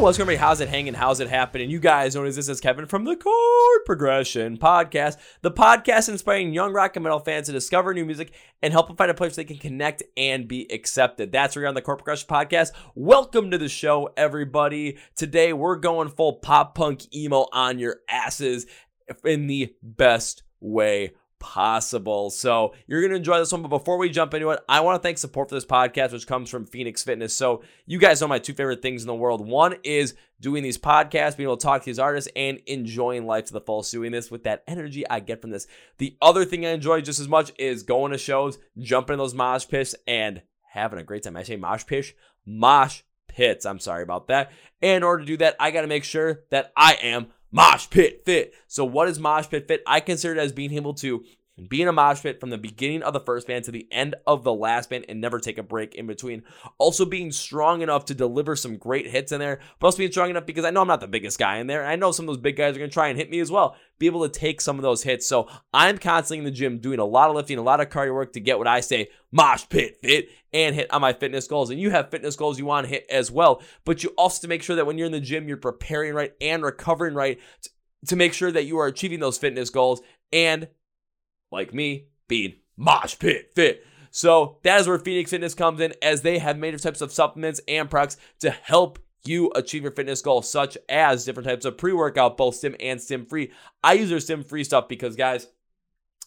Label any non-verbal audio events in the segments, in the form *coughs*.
what's going on, everybody? How's it hanging? How's it happening? You guys know this as Kevin from the Chord Progression Podcast, the podcast inspiring young rock and metal fans to discover new music and help them find a place they can connect and be accepted. That's where you're on the Chord Progression Podcast. Welcome to the show, everybody. Today we're going full pop punk emo on your asses in the best way possible. So you're going to enjoy this one. But before we jump into it, I want to thank support for this podcast, which comes from Phoenix Fitness. So you guys know my two favorite things in the world. One is doing these podcasts, being able to talk to these artists, and enjoying life to the fullest. Doing this with that energy I get from this. The other thing I enjoy just as much is going to shows, jumping in those mosh pits, and having a great time. I say mosh pit, mosh pits. I'm sorry about that. And in order to do that, I got to make sure that I am mosh pit fit. So what is mosh pit fit? I consider it as being able to be in a mosh pit from the beginning of the first band to the end of the last band and never take a break in between. Also being strong enough to deliver some great hits in there, but also being strong enough because I know I'm not the biggest guy in there. And I know some of those big guys are going to try and hit me as well. Be able to take some of those hits. So I'm constantly in the gym doing a lot of lifting, a lot of cardio work to get what I say mosh pit fit and hit on my fitness goals. And you have fitness goals you want to hit as well. But you also to make sure that when you're in the gym, you're preparing right and recovering right to make sure that you are achieving those fitness goals and like me, being mosh pit fit. So that is where Phoenix Fitness comes in as they have major types of supplements and products to help you achieve your fitness goals, such as different types of pre workout, both stim and stim free. I use their stim free stuff because, guys,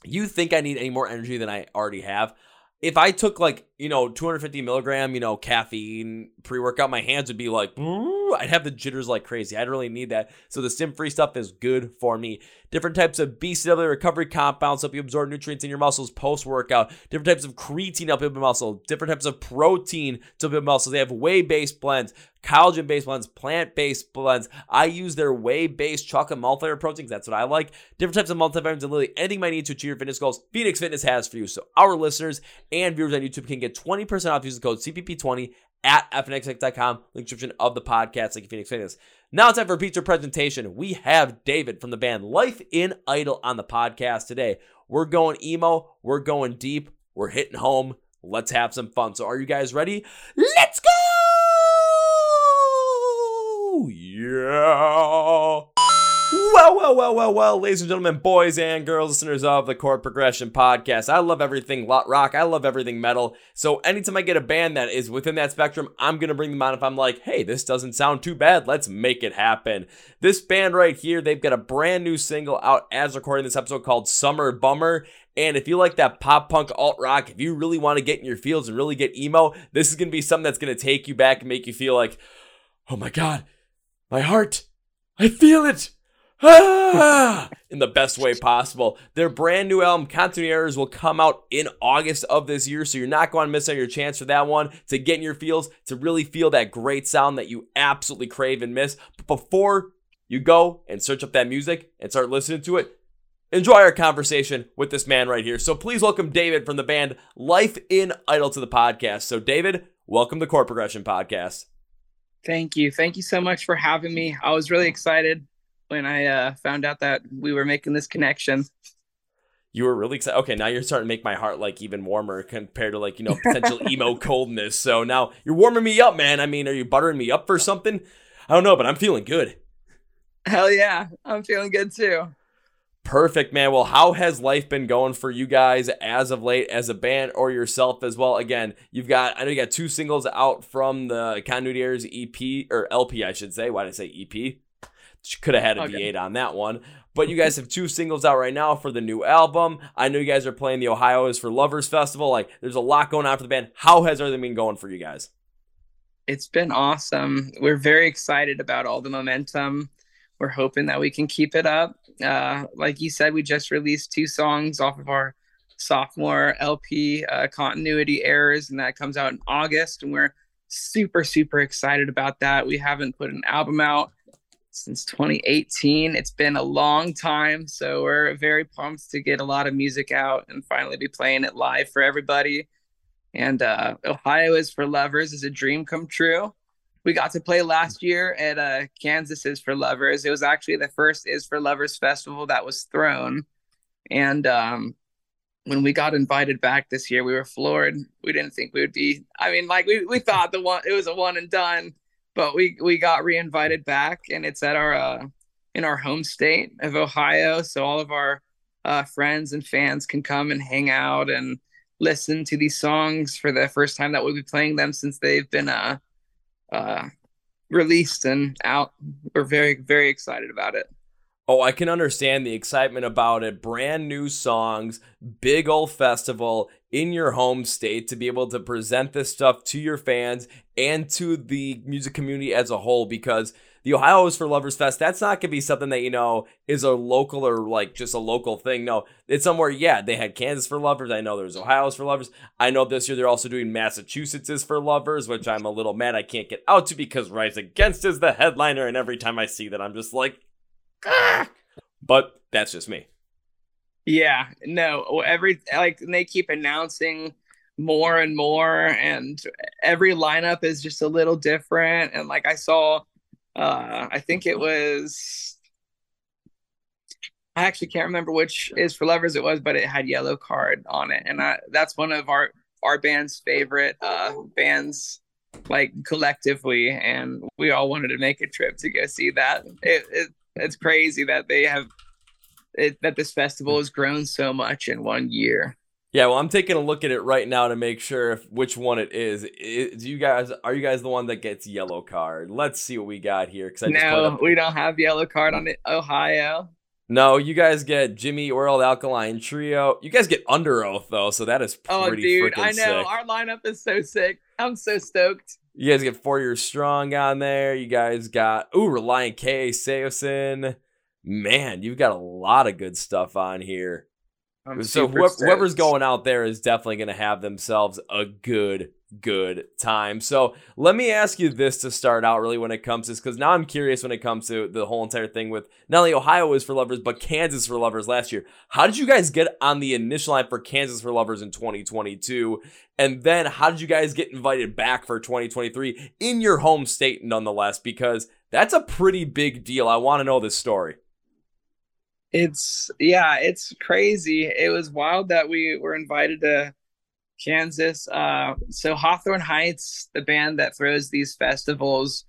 you think I need any more energy than I already have. If I took like, you know, 250 milligram, you know, caffeine pre workout, my hands would be like, I'd have the jitters like crazy. I don't really need that. So the stim free stuff is good for me. Different types of BCAA recovery compounds help you absorb nutrients in your muscles post workout. Different types of creatine help build muscle. Different types of protein to build muscle. They have whey based blends, collagen based blends, plant based blends. I use their whey based chocolate multivitamins proteins. That's what I like. Different types of multivitamins and literally anything I need to achieve your fitness goals. Phoenix Fitness has for you. So our listeners and viewers on YouTube can get 20% off using the code CPP20 at fnxx.com, link description of the podcast, like Phoenix Fitness. Now it's time for a feature presentation. We have David from the band Life in Idle on the podcast today. We're going emo, we're going deep, we're hitting home. Let's have some fun. So, are you guys ready? Let's go! Yeah. Well, well, well, well, well, ladies and gentlemen, boys and girls, listeners of the Chord Progression Podcast. I love everything rock. I love everything metal. So anytime I get a band that is within that spectrum, I'm to bring them on if I'm like, hey, this doesn't sound too bad. Let's make it happen. This band right here, they've got a brand new single out as recording this episode called Summer Bummer. And if you like that pop punk alt rock, if you really want to get in your fields and really get emo, this is to be something that's to take you back and make you feel like, oh my God, my heart, I feel it *sighs* in the best way possible. Their brand new album, Continuity Errors, will come out in August of this year, so you're not going to miss out your chance for that one to get in your feels, to really feel that great sound that you absolutely crave and miss. But before you go and search up that music and start listening to it, enjoy our conversation with this man right here. So please welcome David from the band Life in Idle to the podcast. So, David, welcome to Chord Progression Podcast. Thank you. Thank you so much for having me. I was really excited when I uh, found out that we were making this connection. You were really excited. Okay, now you're starting to make my heart like even warmer compared to like you know *laughs* potential emo coldness. So now you're warming me up, man. I mean, are you buttering me up for something? I don't know, but I'm feeling good. Hell yeah, I'm feeling good too. Perfect, man. Well, how has life been going for you guys as of late, as a band or yourself as well? Again, you've got I know you got two singles out from the Continuity Errors EP or LP, I should say. Why did I say EP? Could have had a okay. V8 on that one. But you guys have two singles out right now for the new album. I know you guys are playing the Ohio is for Lovers Festival. Like, there's a lot going on for the band. How has everything been going for you guys? It's been awesome. We're very excited about all the momentum. We're hoping that we can keep it up. Uh, like you said, we just released two songs off of our sophomore LP, uh, Continuity Errors, and that comes out in August. And we're super, super excited about that. We haven't put an album out since 2018. It's been a long time, so we're very pumped to get a lot of music out and finally be playing it live for everybody. And uh, Ohio is for lovers is a dream come true. We got to play last year at uh, Kansas is for lovers. It was actually the first is for lovers festival that was thrown, and um, when we got invited back this year, we were floored. We didn't think we would be. I mean, like we we thought the one it was a one and done but we we got reinvited back, and it's at our uh, in our home state of Ohio. So all of our uh, friends and fans can come and hang out and listen to these songs for the first time that we'll be playing them since they've been uh, uh, released and out. We're very very excited about it. Oh, I can understand the excitement about it. Brand new songs, big old festival in your home state to be able to present this stuff to your fans and to the music community as a whole because the Ohio is for Lovers Fest, that's not gonna be something that, you know, is a local or like just a local thing. No, it's somewhere, yeah, they had Kansas for Lovers. I know there's Ohio's for Lovers. I know this year they're also doing Massachusetts is for Lovers, which I'm a little mad I can't get out to because Rise Against is the headliner, and every time I see that, I'm just like, ah! but that's just me. Yeah, no, every like they keep announcing more and more, and every lineup is just a little different. And like I saw, uh, I think it was, I actually can't remember which is for lovers it was, but it had Yellowcard on it, and I, that's one of our our band's favorite uh, bands like collectively and we all wanted to make a trip to go see that it, it it's crazy that they have it, that this festival has grown so much in one year. Yeah, well, I'm taking a look at it right now to make sure if, which one it is. Do you guys are you guys the one that gets Yellowcard? Let's see what we got here. Because no, we don't have Yellowcard on it, Ohio. No, you guys get Jimmy World Alkaline Trio. You guys get Underoath though, so that is oh, pretty oh, dude, I know sick. our lineup is so sick. I'm so stoked. You guys get Four Years Strong on there. You guys got ooh Relient K Saosin man, you've got a lot of good stuff on here. I'm so whoever, whoever's going out there is definitely going to have themselves a good good time. So let me ask you this to start out really when it comes to this, because now I'm curious when it comes to the whole entire thing with not only Ohio is for lovers, but Kansas for lovers last year. How did you guys get on the initial line for Kansas for lovers in 2022? And then how did you guys get invited back for 2023 in your home state nonetheless? Because that's a pretty big deal. I want to know this story it's yeah, it's crazy. It was wild that we were invited to Kansas. Uh, so Hawthorne Heights, the band that throws these festivals,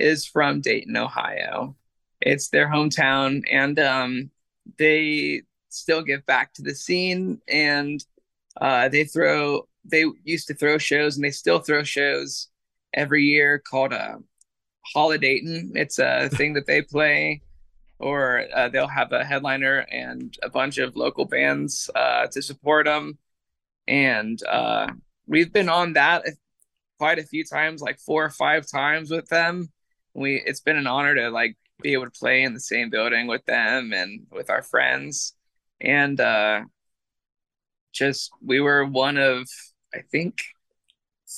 is from Dayton, Ohio. It's their hometown, and um, they still give back to the scene. And uh, they throw. They used to throw shows, and they still throw shows every year called uh, Holidayton. It's a thing that they play or uh, they'll have a headliner and a bunch of local bands uh, to support them. And uh, we've been on that quite a few times, like four or five times with them. We it's been an honor to like be able to play in the same building with them and with our friends. And uh, just we were one of I think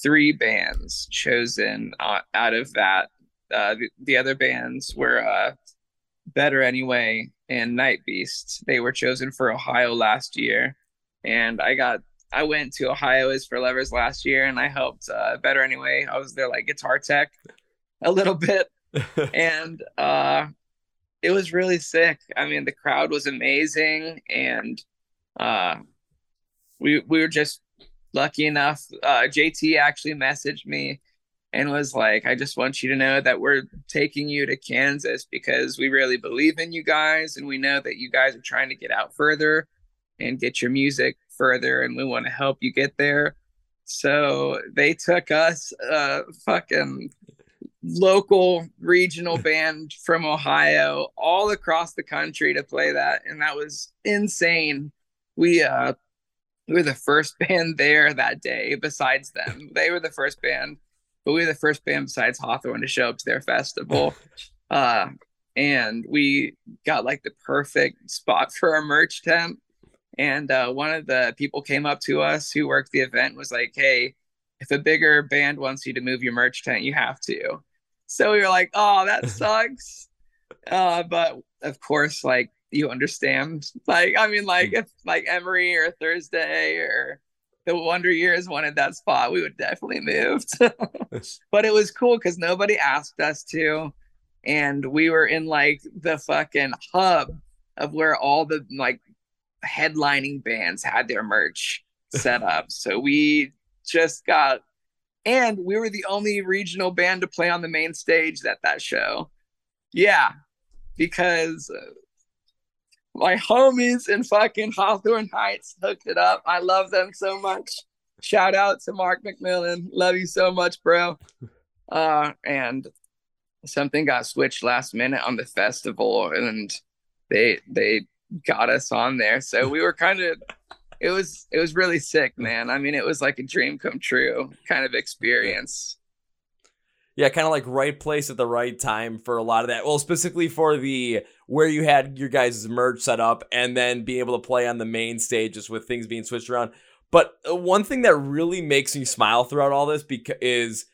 three bands chosen uh, out of that. Uh, the, the other bands were Better Anyway and Night Beast. They were chosen for Ohio last year, and I got I went to Ohio is for Lovers last year, and I helped uh, Better Anyway. I was there like guitar tech a little bit, *laughs* and uh, it was really sick. I mean, the crowd was amazing, and uh, we we were just lucky enough. Uh, JT actually messaged me and was like, I just want you to know that we're taking you to Kansas because we really believe in you guys and we know that you guys are trying to get out further and get your music further and we want to help you get there. So they took us uh fucking local regional band from Ohio all across the country to play that and that was insane. We uh we were the first *laughs* band there that day besides them. They were the first band but we were the first band besides Hawthorne to show up to their festival. *laughs* uh, and we got like the perfect spot for our merch tent. And uh, one of the people came up to us who worked the event was like, Hey, if a bigger band wants you to move your merch tent, you have to. So we were like, Oh, that *laughs* sucks. uh, but of course, like you understand. Like, I mean, like if like Emery or Thursday or the Wonder Years wanted that spot, we would definitely moved. *laughs* but it was cool because nobody asked us to. And we were in like the fucking hub of where all the like headlining bands had their merch *laughs* set up. so we just got and we were the only regional band to play on the main stage at that show. Yeah, because uh, my homies in fucking Hawthorne Heights hooked it up. I love them so much. Shout out to Mark McMillon. Love you so much, bro. Uh, and something got switched last minute on the festival, and they they got us on there. So we were kind of it was it was really sick, man. I mean, it was like a dream come true kind of experience. Yeah, kind of like right place at the right time for a lot of that. Well, specifically for the where you had your guys' merge set up and then being able to play on the main stage just with things being switched around. But uh, one thing that really makes me smile throughout all this because is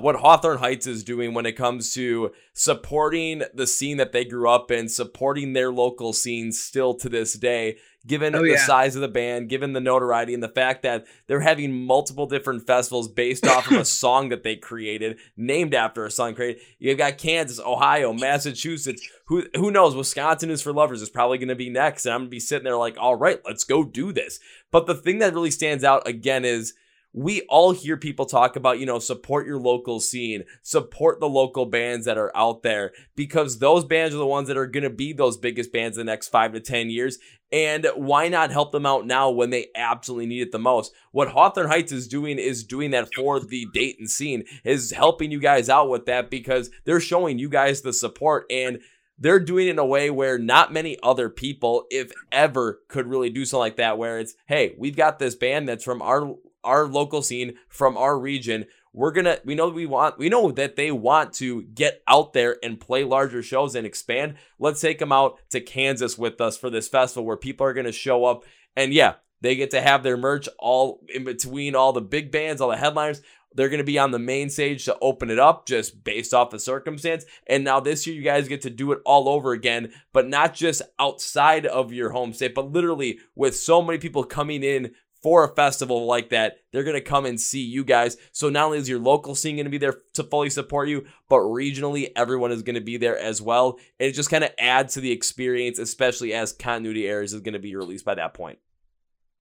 what Hawthorne Heights is doing when it comes to supporting the scene that they grew up in, supporting their local scene still to this day, given oh, the yeah. size of the band, given the notoriety, and the fact that they're having multiple different festivals based off of a *coughs* song that they created, named after a song created. You've got Kansas, Ohio, Massachusetts. Who who knows? Wisconsin is for lovers is probably going to be next, and I'm going to be sitting there like, all right, let's go do this. But the thing that really stands out again is we all hear people talk about, you know, support your local scene, support the local bands that are out there because those bands are the ones that are going to be those biggest bands in the next five to 10 years. And why not help them out now when they absolutely need it the most? What Hawthorne Heights is doing is doing that for the Dayton scene, is helping you guys out with that because they're showing you guys the support and they're doing it in a way where not many other people, if ever, could really do something like that. Where it's, hey, we've got this band that's from our our local scene, from our region. We're gonna we know we want we know that they want to get out there and play larger shows and expand. Let's take them out to Kansas with us for this festival where people are gonna show up and yeah, they get to have their merch all in between all the big bands, all the headliners. They're going to be on the main stage to open it up just based off the circumstance. And now this year, you guys get to do it all over again, but not just outside of your home state, but literally with so many people coming in for a festival like that, they're going to come and see you guys. So not only is your local scene going to be there to fully support you, but regionally, everyone is going to be there as well. And it just kind of adds to the experience, especially as Continuity errors is going to be released by that point.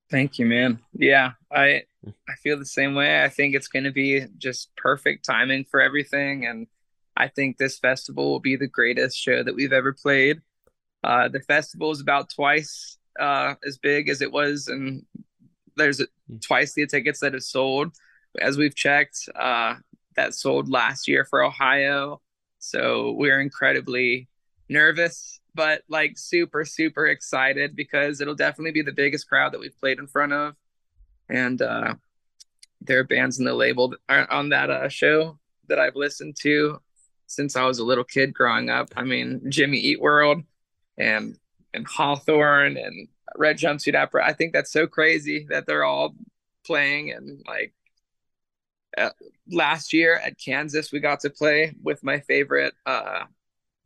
Thank you, man. Yeah, I I feel the same way. I think it's going to be just perfect timing for everything, and I think this festival will be the greatest show that we've ever played. Uh, the festival is about twice uh, as big as it was in there's hmm. twice the tickets that have sold. As we've checked uh, that sold last year for ohio. So we're incredibly nervous but like super super excited because it'll definitely be the biggest crowd that we've played in front of. And uh, there are bands in the label on that uh, show that i've listened to since i was a little kid growing up. I mean jimmy eat world and and hawthorne and red jumpsuit opera. I think that's so crazy that they're all playing and like uh, last year at Kansas we got to play with my favorite uh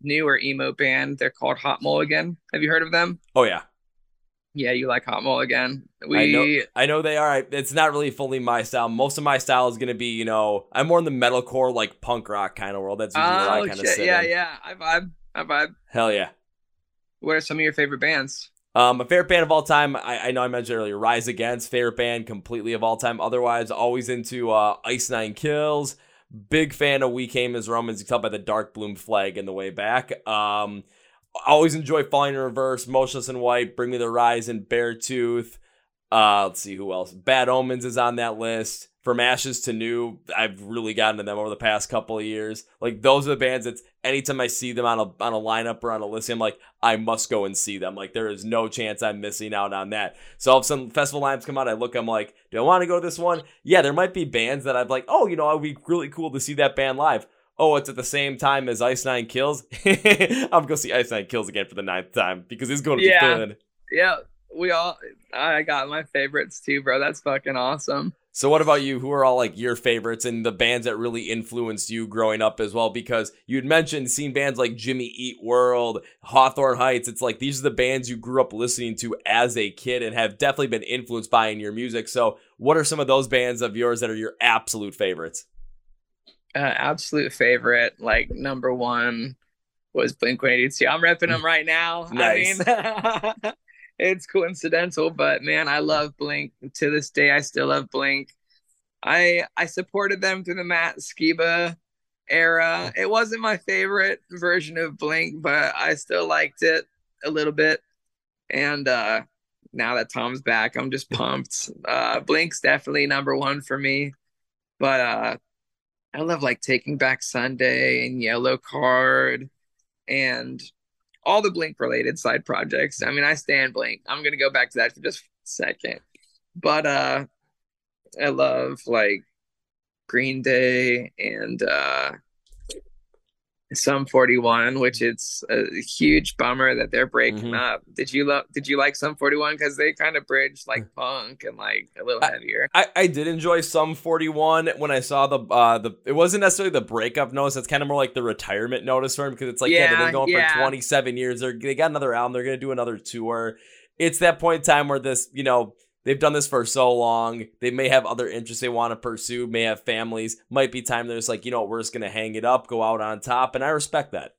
newer emo band. They're called Hot Mulligan. Have you heard of them? Oh yeah. Yeah, you like Hot Mulligan. We I know, I know they are. It's not really fully my style. Most of my style is gonna be, you know, I'm more in the metalcore, like punk rock kind of world. That's usually oh, where I oh, kind of sit. Yeah, in. yeah. I vibe. I vibe. Hell yeah. What are some of your favorite bands? Um, a favorite band of all time, I, I, know I mentioned earlier, Rise Against, favorite band completely of all time. Otherwise, always into uh, Ice Nine Kills. Big fan of We Came as Romans. You can tell by the dark bloom flag in the way back. Um, always enjoy Falling in Reverse, Motionless in White, Bring Me the Horizon, Beartooth. Uh, let's see who else. Bad Omens is on that list from ashes to new i've really gotten to them over the past couple of years like those are the bands that anytime i see them on a on a lineup or on a list i'm like i must go and see them like there is no chance i'm missing out on that so if some festival lineups come out i look i'm like do i want to go to this one yeah there might be bands that i'm like oh you know it'd be really cool to see that band live oh, it's at the same time as Ice Nine Kills. *laughs* I'm gonna see Ice Nine Kills again for the ninth time because it's going to yeah. be fun. Yeah, we all. I got my favorites too, bro. That's fucking awesome. So what about you? Who are all like your favorites and the bands that really influenced you growing up as well? Because you'd mentioned seeing bands like Jimmy Eat World, Hawthorne Heights. It's like these are the bands you grew up listening to as a kid and have definitely been influenced by in your music. So what are some of those bands of yours that are your absolute favorites? Uh, absolute favorite, like number one was Blink 182. I'm repping them right now. Nice. I mean, *laughs* it's coincidental, but man, I love Blink. To this day, I still love Blink. I I supported them through the Matt Skiba era. It wasn't my favorite version of Blink, but I still liked it a little bit. And uh now that Tom's back, I'm just pumped. Uh Blink's definitely number one for me. But uh I love like Taking Back Sunday and Yellowcard and all the Blink related side projects. I mean, I stand Blink. I'm gonna go back to that for just a second. But uh I love like Green Day and uh Sum 41, which it's a huge bummer that they're breaking mm-hmm. up. Did you love did you like Sum 41 because they kind of bridge like punk and like a little heavier? I, I did enjoy Sum 41 when I saw the uh the it wasn't necessarily the breakup notice, it's kind of more like the retirement notice for him because it's like yeah, yeah they've been going yeah. for 27 years. They're they got another album, they're gonna do another tour. It's that point in time where this, you know, they've done this for so long. They may have other interests they want to pursue, may have families. Might be time they're just like, you know what, we're just gonna hang it up, go out on top, and I respect that.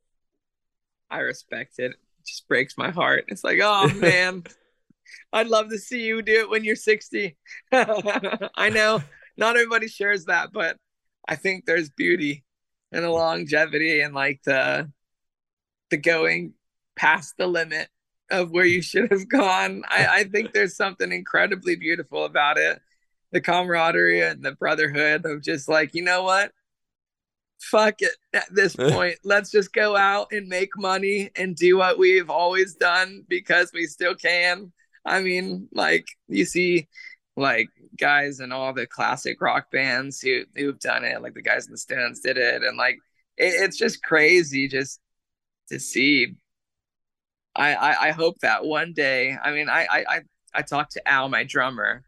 I respect it. It just breaks my heart. It's like, oh *laughs* man, I'd love to see you do it when you're 60. *laughs* I know not everybody shares that, but I think there's beauty in the longevity and like the the going past the limit of where you should have gone. I, I think there's something incredibly beautiful about it. The camaraderie and the brotherhood of just like, you know what? Fuck it at this *laughs* point. Let's just go out and make money and do what we've always done because we still can. I mean, like you see like guys in all the classic rock bands who who've done it, like the guys in the Stones did it, and like it, it's just crazy just to see I, I, I hope that one day. I mean, I, I I talked to Al, my drummer,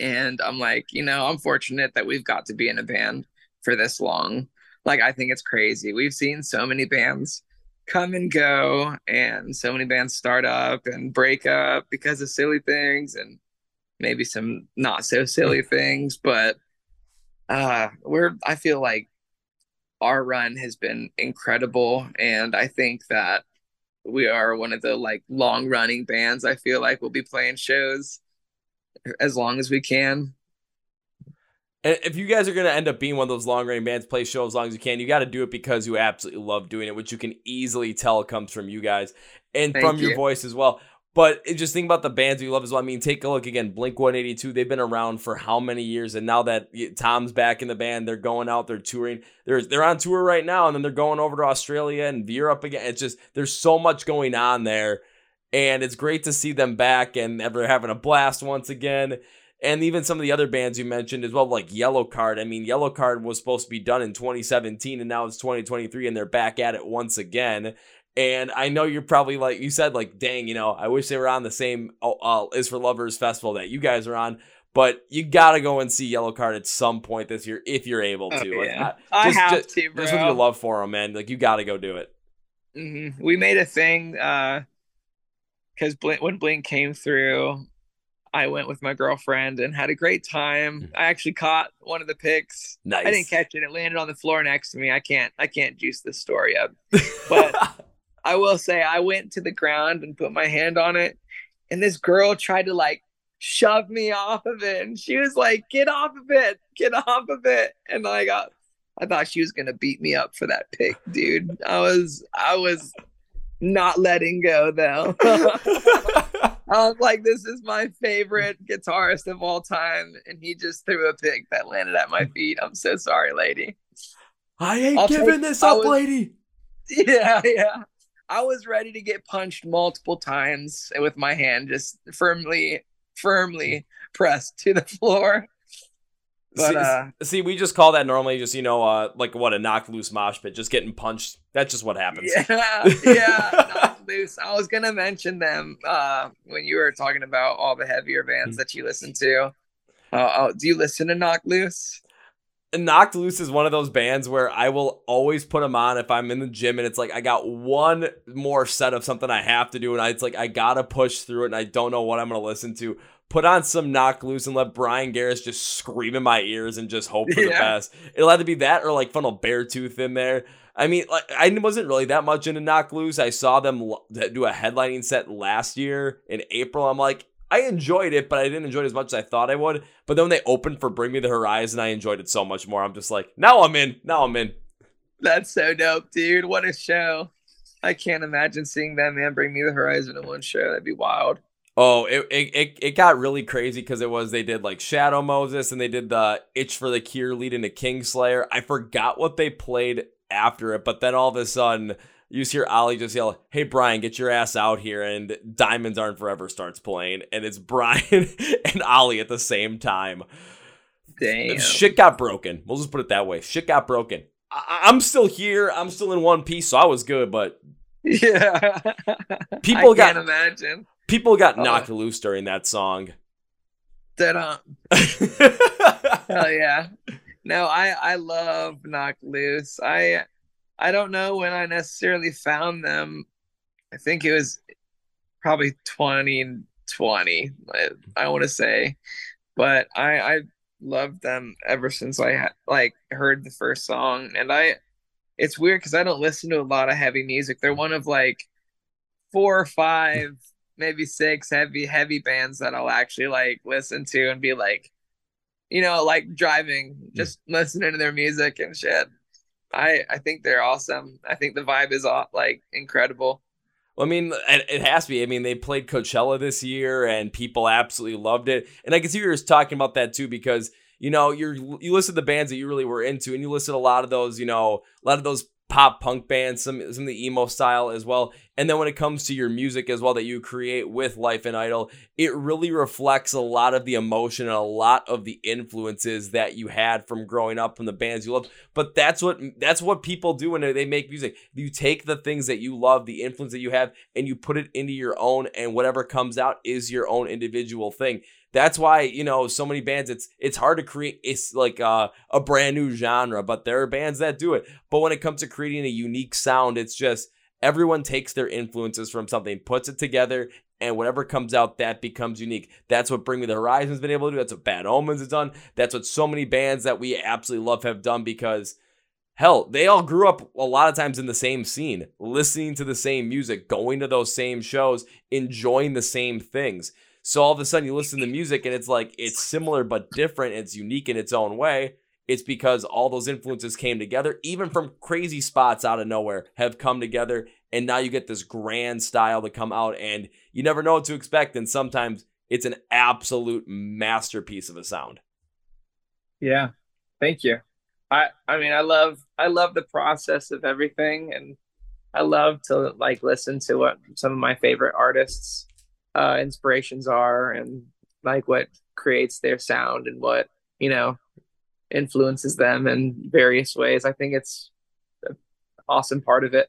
and I'm like, you know, I'm fortunate that we've got to be in a band for this long. Like, I think it's crazy. We've seen so many bands come and go, and so many bands start up and break up because of silly things and maybe some not so silly things. But uh, we're, I feel like our run has been incredible, and I think that we are one of the like long running bands. I feel like we'll be playing shows as long as we can. And if you guys are going to end up being one of those long running bands, play shows as long as you can, you got to do it because you absolutely love doing it, which you can easily tell comes from you guys and Thank from you. your voice as well. But just think about the bands you love as well. I mean, take a look again. Blink 182, they've been around for how many years? And now that Tom's back in the band, they're going out, they're touring. They're, they're on tour right now, and then they're going over to Australia and Europe again. It's just, there's so much going on there. And it's great to see them back and ever having a blast once again. And even some of the other bands you mentioned as well, like Yellowcard. I mean, Yellowcard was supposed to be done in 2017, and now it's 2023, and they're back at it once again. And I know you're probably like you said, like, dang, you know, I wish they were on the same uh, uh, Is for Lovers festival that you guys are on. But you gotta go and see Yellowcard at some point this year if you're able to. Oh, yeah. I, just, have just, to, bro. Just with your love for them, man. Like you gotta go do it. Mm-hmm. We made a thing because uh, Blink, when Blink came through, I went with my girlfriend and had a great time. Mm. I actually caught one of the picks. Nice. I didn't catch it. It landed on the floor next to me. I can't. I can't juice this story up. *laughs* But I will say I went to the ground and put my hand on it, and this girl tried to like shove me off of it, and she was like, "Get off of it, get off of it," and I got. I thought she was gonna beat me up for that pick, dude. I was, I was not letting go though. *laughs* I was like, this is my favorite guitarist of all time, and he just threw a pick that landed at my feet. I'm so sorry, lady. I ain't I'll giving take, this up, was, lady. *laughs* Yeah, yeah. I was ready to get punched multiple times with my hand just firmly, firmly pressed to the floor. But, see, uh, see, we just call that normally just you know uh, like what a Knocked Loose mosh pit, just getting punched. That's just what happens. Yeah, *laughs* yeah, Knocked Loose. I was gonna mention them uh, when you were talking about all the heavier bands mm-hmm. that you listen to. Uh, oh, do you listen to Knocked Loose? Knocked Loose is one of those bands where I will always put them on if I'm in the gym and it's like I got one more set of something I have to do and I, it's like I gotta push through it and I don't know what I'm gonna listen to. Put on some Knocked Loose and let Bryan Garris just scream in my ears and just hope for *laughs* yeah. the best. It'll have to be that or like funnel Beartooth in there. I mean, like I wasn't really that much into Knocked Loose. I saw them do a headlining set last year in April. I'm like, I enjoyed it, but I didn't enjoy it as much as I thought I would. But then when they opened for Bring Me the Horizon, I enjoyed it so much more. I'm just like, now I'm in. Now I'm in. That's so dope, dude. What a show. I can't imagine seeing that man bring me the horizon in one show. That'd be wild. Oh, it it, it got really crazy because it was they did like Shadow Moses and they did the Itch for the Cure lead into Kingslayer. I forgot what they played after it, but then all of a sudden you just hear Oli just yell, "Hey Brian, get your ass out here!" And Diamonds Aren't Forever starts playing, and it's *laughs* Brian and Oli at the same time. Damn, shit got broken. We'll just put it that way. Shit got broken. I- I'm still here. I'm still in one piece, so I was good. But yeah, *laughs* people I got can't imagine. people got Oh. knocked loose during that song. That *laughs* um, hell yeah. No, I I love Knocked Loose. I I don't know when I necessarily found them. I think it was probably 2020. I, I want to say, but I I loved them ever since I like heard the first song, and I. It's weird because I don't listen to a lot of heavy music. They're one of like four or five, maybe six heavy heavy bands that I'll actually like listen to and be like, you know, like driving, just listening to their music and shit. I I think they're awesome. I think the vibe is like incredible. Well, I mean, it, has to be. I mean, they played Coachella this year, and people absolutely loved it. And I can see you were talking about that too, because you know you're you listen to the bands that you really were into, and you listen to a lot of those, you know, a lot of those pop punk bands, some some of the emo style as well. And then when it comes to your music as well that you create with Life and Idle, it really reflects a lot of the emotion and a lot of the influences that you had from growing up from the bands you love. But that's what that's what people do when they make music. You take the things that you love, the influence that you have, and you put it into your own, and whatever comes out is your own individual thing. That's why you know so many bands. It's it's hard to create. It's like uh, a brand new genre, but there are bands that do it. But when it comes to creating a unique sound, it's just everyone takes their influences from something, puts it together, and whatever comes out, that becomes unique. That's what Bring Me the Horizon's been able to do. That's what Bad Omens has done. That's what so many bands that we absolutely love have done because hell, they all grew up a lot of times in the same scene, listening to the same music, going to those same shows, enjoying the same things. So all of a sudden you listen to music and it's like it's similar but different, it's unique in its own way. It's because all those influences came together, even from crazy spots out of nowhere, have come together. And now you get this grand style to come out, and you never know what to expect. And sometimes it's an absolute masterpiece of a sound. Yeah, thank you. I I mean I love I love the process of everything, and I love to like listen to what some of my favorite artists' uh, inspirations are, and like what creates their sound and what you know influences them in various ways. I think it's an awesome part of it.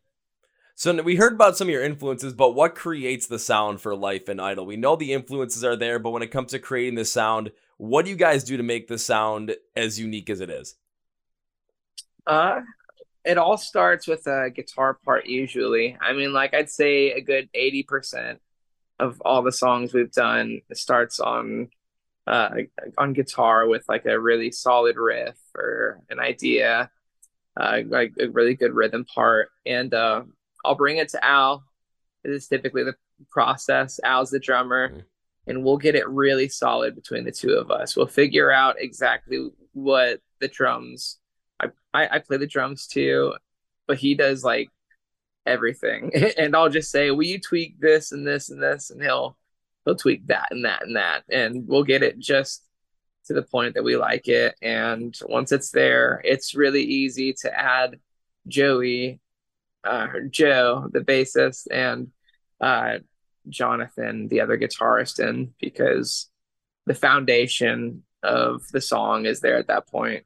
So we heard about some of your influences, but what creates the sound for Life and Idle? We know the influences are there, but when it comes to creating the sound, what do you guys do to make the sound as unique as it is? Uh, it all starts with a guitar part usually. I mean, like I'd say a good 80% of all the songs we've done starts on uh on guitar with like a really solid riff or an idea, uh like a really good rhythm part. And uh I'll bring it to Al. This is typically the process. Al's the drummer. Mhm. And we'll get it really solid between the two of us. We'll figure out exactly what the drums I, I, I play the drums too, but he does like everything. *laughs* and I'll just say, "Will you tweak this and this and this?" And he'll he'll tweak that and that and that, and we'll get it just to the point that we like it. And once it's there, it's really easy to add Joey, uh, Joe, the bassist, and uh, Jonathan, the other guitarist, in because the foundation of the song is there at that point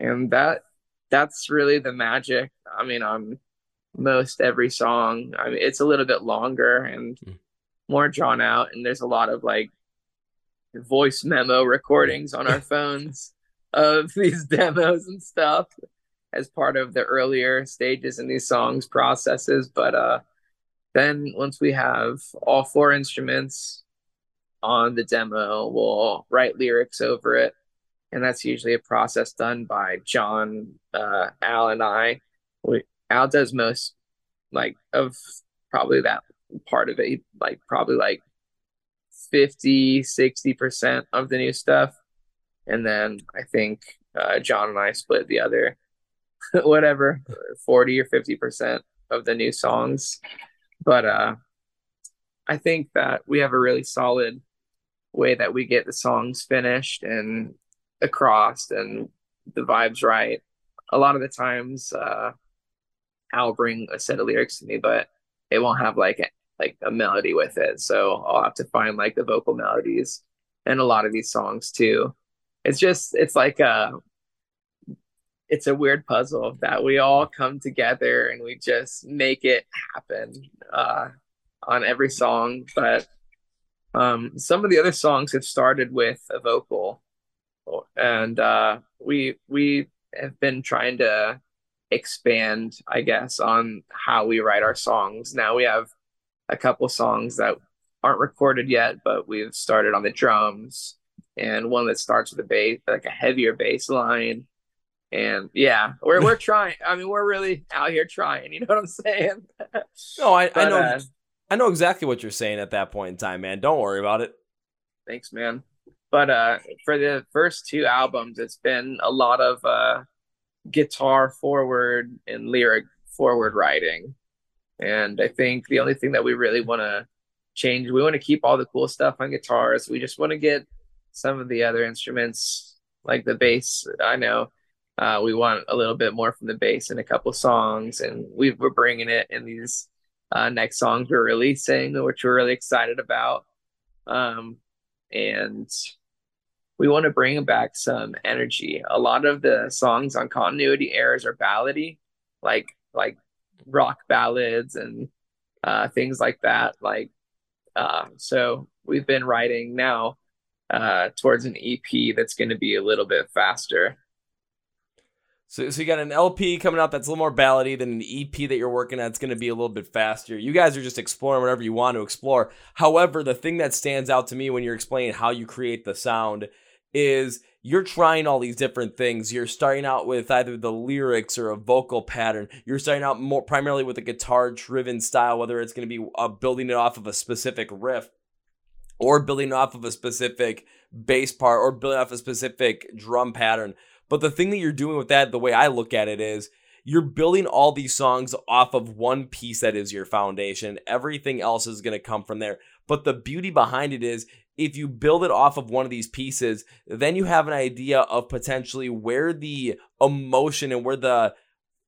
and that that's really the magic i mean on most every song i mean it's a little bit longer and Mm. more drawn out and there's a lot of like voice memo recordings on our *laughs* phones of these *laughs* demos and stuff as part of the earlier stages in these songs processes but uh then once we have all four instruments on the demo we'll write lyrics over it and that's usually a process done by John, uh, Al, and I. We, Al does most like of probably that part of it, like probably like 50, 60% of the new stuff. And then I think uh, John and I split the other, *laughs* whatever, 40 or 50% of the new songs. But uh, I think that we have a really solid way that we get the songs finished and across and the vibes right. A lot of the times, uh, I'll bring a set of lyrics to me, but it won't have like like a melody with it. So I'll have to find like the vocal melodies and a lot of these songs too. It's just it's like a it's a weird puzzle that we all come together and we just make it happen uh, on every song. But um, some of the other songs have started with a vocal, and uh, we we have been trying to expand, I guess, on how we write our songs. Now we have a couple songs that aren't recorded yet, but we've started on the drums and one that starts with a bass, like a heavier bass line. And yeah, we're we're *laughs* trying. I mean, we're really out here trying. You know what I'm saying? *laughs* no, I, but, I know. Uh, I know exactly what you're saying at that point in time, man. Don't worry about it. Thanks, man. But uh, for the first two albums, it's been a lot of uh, guitar forward and lyric forward writing. And I think the only thing that we really want to change, we want to keep all the cool stuff on guitars. We just want to get some of the other instruments, like the bass. I know uh, we want a little bit more from the bass in a couple songs, and we are bringing it in these uh, next songs we're releasing, which we're really excited about. Um, and we want to bring back some energy. A lot of the songs on continuity errors are ballady, like like rock ballads and uh, things like that. Like uh, so, we've been writing now uh, towards an EP that's going to be a little bit faster. So, so you got an LP coming out that's a little more ballady than an EP that you're working on. It's going to be a little bit faster. You guys are just exploring whatever you want to explore. However, the thing that stands out to me when you're explaining how you create the sound is you're trying all these different things. You're starting out with either the lyrics or a vocal pattern. You're starting out more primarily with a guitar driven style, whether it's going to be uh, building it off of a specific riff or building off of a specific bass part or building off a specific drum pattern. But the thing that you're doing with that, the way I look at it is you're building all these songs off of one piece that is your foundation. Everything else is going to come from there. But the beauty behind it is if you build it off of one of these pieces, then you have an idea of potentially where the emotion and where the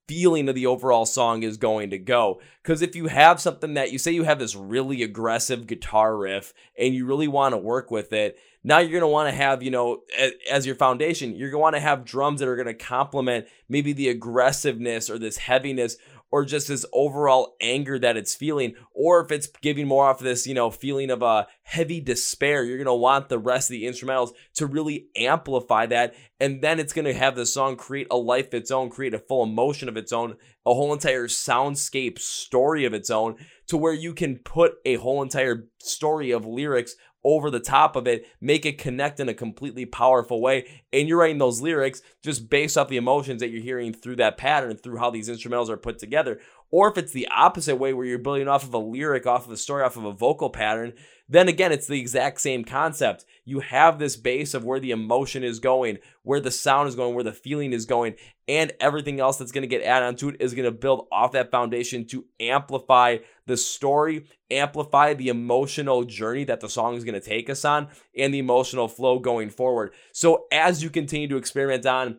feeling of the overall song is going to go. Because if you have something that you say you have this really aggressive guitar riff and you really want to work with it, now you're going to want to have, you know, as your foundation, you're going to want to have drums that are going to complement maybe the aggressiveness or this heaviness or just this overall anger that it's feeling, or if it's giving more off this, you know, feeling of a heavy despair, you're gonna want the rest of the instrumentals to really amplify that, and then it's gonna have the song create a life of its own, create a full emotion of its own, a whole entire soundscape story of its own, to where you can put a whole entire story of lyrics over the top of it, make it connect in a completely powerful way. And you're writing those lyrics just based off the emotions that you're hearing through that pattern, through how these instrumentals are put together. Or if it's the opposite way where you're building off of a lyric, off of a story, off of a vocal pattern, then again, it's the exact same concept. You have this base of where the emotion is going, where the sound is going, where the feeling is going, and everything else that's going to get added onto it is going to build off that foundation to amplify the story, amplify the emotional journey that the song is going to take us on, and the emotional flow going forward. So as you continue to experiment on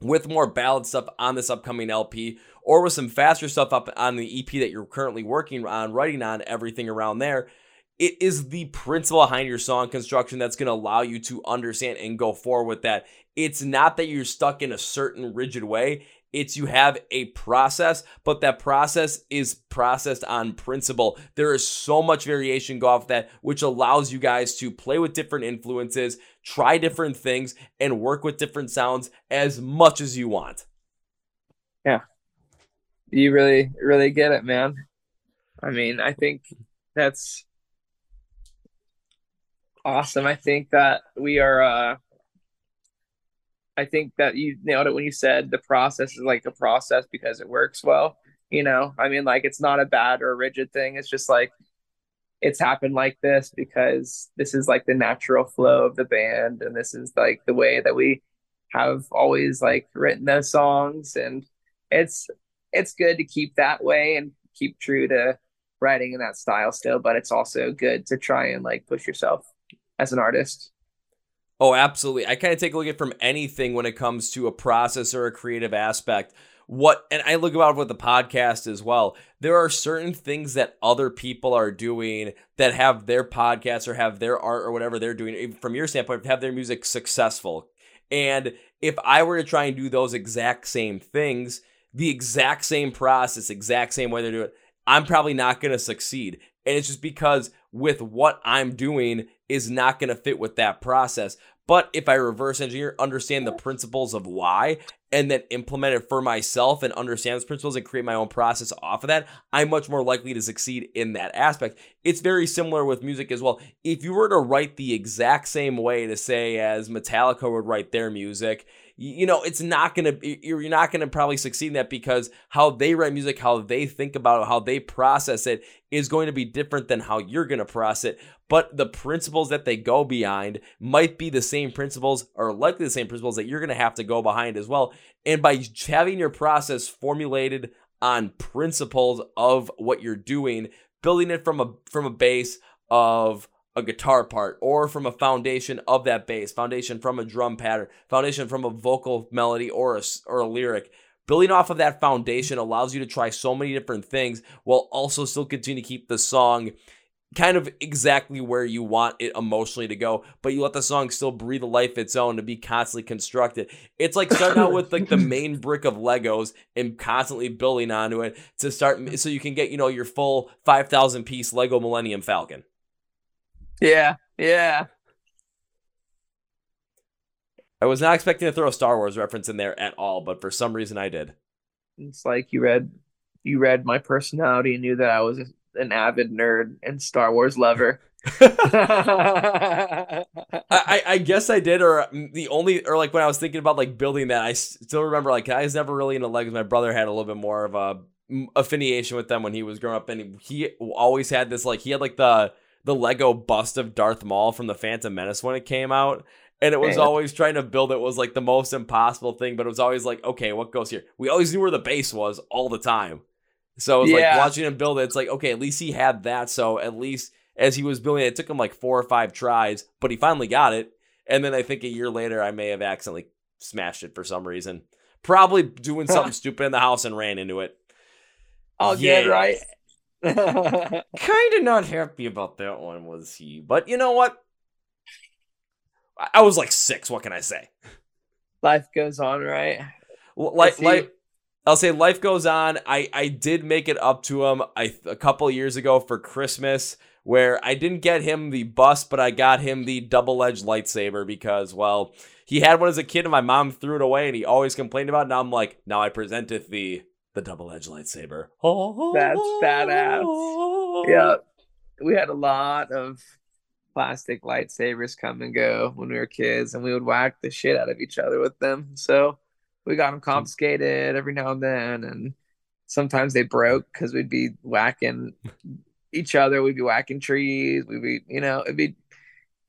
with more ballad stuff on this upcoming LP, or with some faster stuff up on the EP that you're currently working on, writing on, everything around there it is the principle behind your song construction that's going to allow you to understand and go forward with that. It's not that you're stuck in a certain rigid way. It's you have a process, but that process is processed on principle. There is so much variation go off that, which allows you guys to play with different influences, try different things, and work with different sounds as much as you want. Yeah. You really, really get it, man. I mean, I think that's awesome. I think that we are uh I think that you nailed it when you said the process is like a process because it works well. You know, I mean, like it's not a bad or rigid thing. It's just like it's happened like this because this is like the natural flow of the band and this is like the way that we have always like written those songs and it's it's good to keep that way and keep true to writing in that style still but it's also good to try and like push yourself as an artist. Oh absolutely. I kind of take a look at from anything when it comes to a process or a creative aspect what and I look about with the podcast as well. There are certain things that other people are doing that have their podcasts or have their art or whatever they're doing from your standpoint have their music successful and if I were to try and do those exact same things, the exact same process, exact same way they do it, I'm probably not going to succeed. And it's just because with what I'm doing is not going to fit with that process. But if I reverse engineer, understand the principles of why, and then implement it for myself and understand those principles and create my own process off of that, I'm much more likely to succeed in that aspect. It's very similar with music as well. If you were to write the exact same way to say as Metallica would write their music, you know it's not gonna you're not gonna probably succeed in that because how they write music how they think about it how they process it is going to be different than how you're gonna process it. But the principles that they go behind might be the same principles or likely the same principles that you're gonna have to go behind as well. And by having your process formulated on principles of what you're doing building it from a from a base of a guitar part or from a foundation of that bass, foundation from a drum pattern, foundation from a vocal melody or a, or a lyric. Building off of that foundation allows you to try so many different things while also still continue to keep the song kind of exactly where you want it emotionally to go, but you let the song still breathe a life its own to be constantly constructed. It's like starting out with like the *laughs* main brick of Legos and constantly building onto it to start so you can get, you know, your full 5,000 piece Lego Millennium Falcon. Yeah, yeah. I was not expecting to throw a Star Wars reference in there at all, but for some reason I did. It's like you read you read my personality and knew that I was an avid nerd and Star Wars lover. *laughs* *laughs* I, I guess I did, or mm, the only, or like when I was thinking about like building that, I still remember like I was never really into Legos. My brother had a little bit more of a mm, affiliation with them when he was growing up, and he always had this like he had like the the Lego bust of Darth Maul from the Phantom Menace when it came out. And it was always trying to build it was like the most impossible thing, but it was always like, okay, what goes here? We always knew where the base was all the time. So it was yeah. like watching him build it, it's like, okay, at least he had that. So at least as he was building it, it took him like four or five tries, but he finally got it. And then I think a year later, I may have accidentally smashed it for some reason. Probably doing something stupid in the house and ran into it. Oh, yeah, right. *laughs* kind of not happy about that one, was he? But you know what? I was like six. What can I say? Life goes on, right? Like, like, I'll say life goes on. I I did make it up to him I a couple years ago for Christmas where I didn't get him the bus, but I got him the double edged lightsaber because well he had one as a kid and my mom threw it away and he always complained about it. Now I'm like now I presenteth the the double edged lightsaber. That's badass. Yeah. *laughs* We had a lot of plastic lightsabers come and go when we were kids, and we would whack the shit out of each other with them. So we got them confiscated every now and then, and sometimes they broke because we'd be whacking each other. We'd be whacking trees. We'd be, you know, it'd be,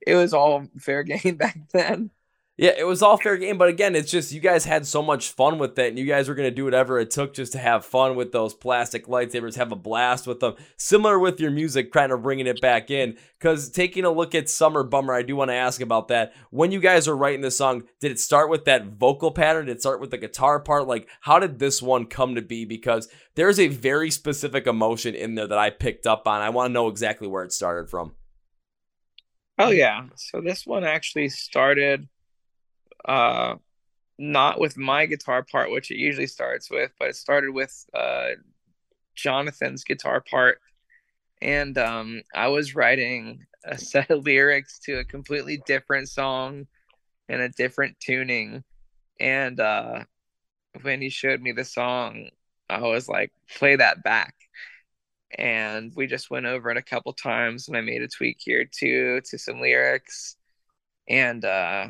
it was all fair *laughs* game back then. Yeah, it was all fair game, but again, it's just you guys had so much fun with it, and you guys were gonna do whatever it took just to have fun with those plastic lightsabers, have a blast with them. Similar with your music, kind of bringing it back in. Because taking a look at Summer Bummer, I do want to ask about that. When you guys are writing this song, did it start with that vocal pattern? Did it start with the guitar part? Like, how did this one come to be? Because there's a very specific emotion in there that I picked up on. I want to know exactly where it started from. Oh yeah, so this one actually started uh, not with my guitar part, which it usually starts with, but it started with uh, Jonathan's guitar part. And um, I was writing a *laughs* set of lyrics to a completely different song and a different tuning. And uh, when he showed me the song, I was like, play that back. And we just went over it a couple times and I made a tweak here too to some lyrics. And uh,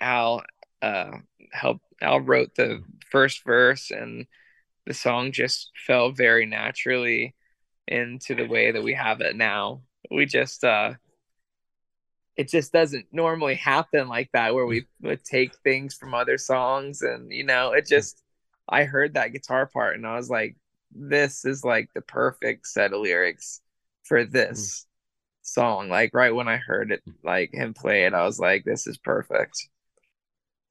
Al uh, helped. Al wrote the first verse, and the song just fell very naturally into the way that we have it now. We just uh it just doesn't normally happen like that where we would take things from other songs and you know it just i heard that guitar part and i was like this is like the perfect set of lyrics for this mm. song like right when i heard it like him play it i was like this is perfect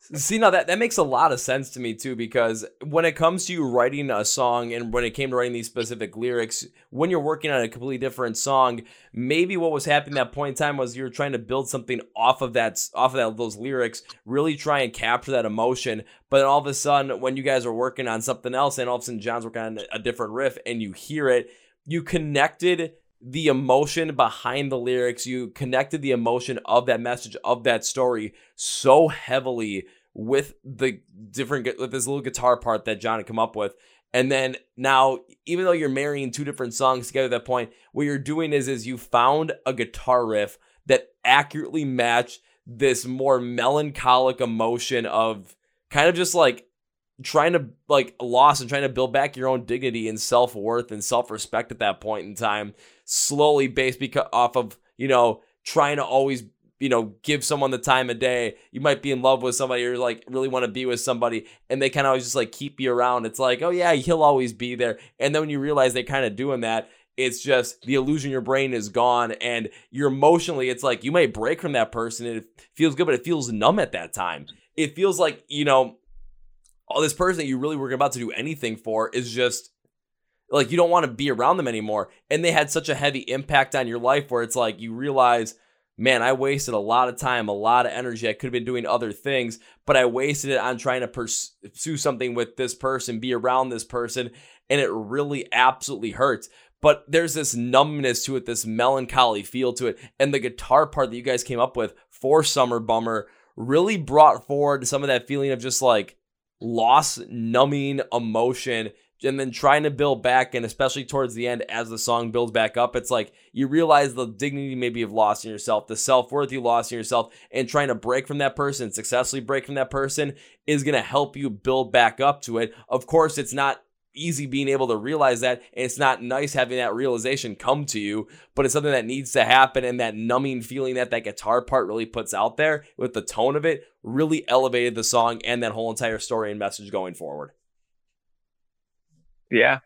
See now that that makes a lot of sense to me too because when it comes to you writing a song and when it came to writing these specific lyrics, when you're working on a completely different song, maybe what was happening at that point in time was you were trying to build something off of that off of that those lyrics, really try and capture that emotion. But all of a sudden, when you guys are working on something else, and all of a sudden John's working on a different riff, and you hear it, you connected the emotion behind the lyrics, you connected the emotion of that message of that story so heavily with the different with this little guitar part that John had come up with. And then now, even though you're marrying two different songs together at that point, what you're doing is is you found a guitar riff that accurately matched this more melancholic emotion of kind of just like trying to like loss and trying to build back your own dignity and self-worth and self-respect at that point in time slowly based because off of you know trying to always you know, give someone the time of day. You might be in love with somebody or like really want to be with somebody and they kind of always just like keep you around. It's like, oh yeah, he'll always be there. And then when you realize they're kind of doing that, it's just the illusion your brain is gone and you're emotionally, it's like you may break from that person and it feels good, but it feels numb at that time. It feels like, you know, all this person that you really were about to do anything for is just like you don't want to be around them anymore. And they had such a heavy impact on your life where it's like you realize – man, I wasted a lot of time, a lot of energy. I could have been doing other things, but I wasted it on trying to pursue something with this person, be around this person, and it really absolutely hurts. But there's this numbness to it, this melancholy feel to it. And the guitar part that you guys came up with for Summer Bummer really brought forward some of that feeling of just like loss, numbing emotion and then trying to build back and especially towards the end as the song builds back up it's like you realize the dignity maybe you've lost in yourself the self-worth you lost in yourself and trying to break from that person successfully break from that person is going to help you build back up to it. Of course it's not easy being able to realize that and it's not nice having that realization come to you but it's something that needs to happen and that numbing feeling that that guitar part really puts out there with the tone of it really elevated the song and that whole entire story and message going forward yeah.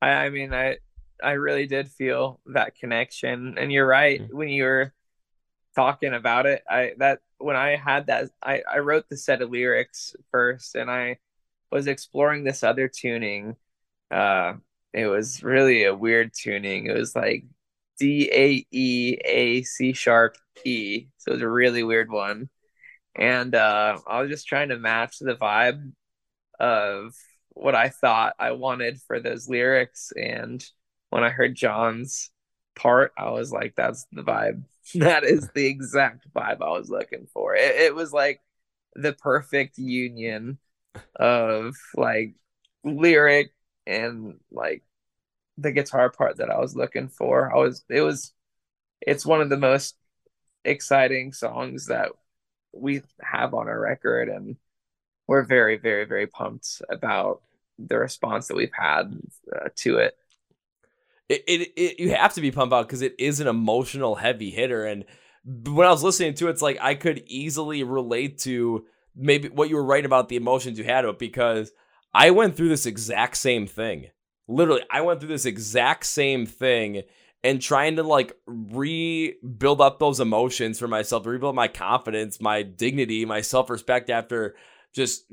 I, I mean, I, I really did feel that connection. And you're right. Mm-hmm. When you were talking about it, I, that, when I had that, I, I wrote the set of lyrics first and I was exploring this other tuning. Uh, it was really a weird tuning. It was like D A E A C sharp E. So it was a really weird one. And uh, I was just trying to match the vibe of what I thought I wanted for those lyrics. And when I heard John's part, I was like, that's the vibe. *laughs* That is the exact vibe I was looking for. It, it was like the perfect union of like lyric and like the guitar part that I was looking for. I was, it was, it's one of the most exciting songs that we have on our record. And we're very, very, very pumped about the response that we've had uh, to it. It, it, it you have to be pumped out because it is an emotional heavy hitter and when I was listening to it, it's like I could easily relate to maybe what you were writing about the emotions you had it because I went through this exact same thing. Literally, I went through this exact same thing and trying to like rebuild up those emotions for myself, rebuild my confidence, my dignity, my self respect after just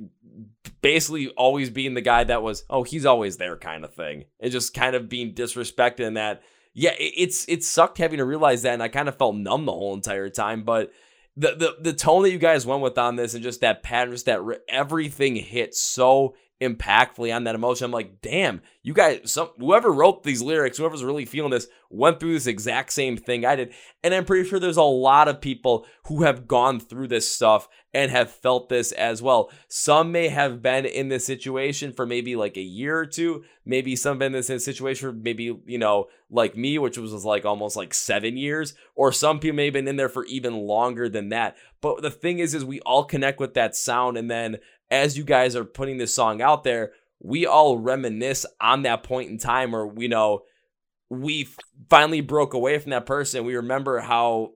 basically always being the guy that was, oh, he's always there kind of thing. And just kind of being disrespected in that. Yeah, it's it sucked having to realize that, and I kind of felt numb the whole entire time. But the the the tone that you guys went with on this, and just that pattern, just that everything hit so impactfully on that emotion. I'm like, damn, you guys, some whoever wrote these lyrics, whoever's really feeling this, went through this exact same thing I did. And I'm pretty sure there's a lot of people who have gone through this stuff and have felt this as well. Some may have been in this situation for maybe like a year or two. Maybe some been in this situation for maybe, you know, like me, which was like almost like seven years. Or some people may have been in there for even longer than that. But the thing is, is we all connect with that sound and then as you guys are putting this song out there, we all reminisce on that point in time where we know we finally broke away from that person, we remember how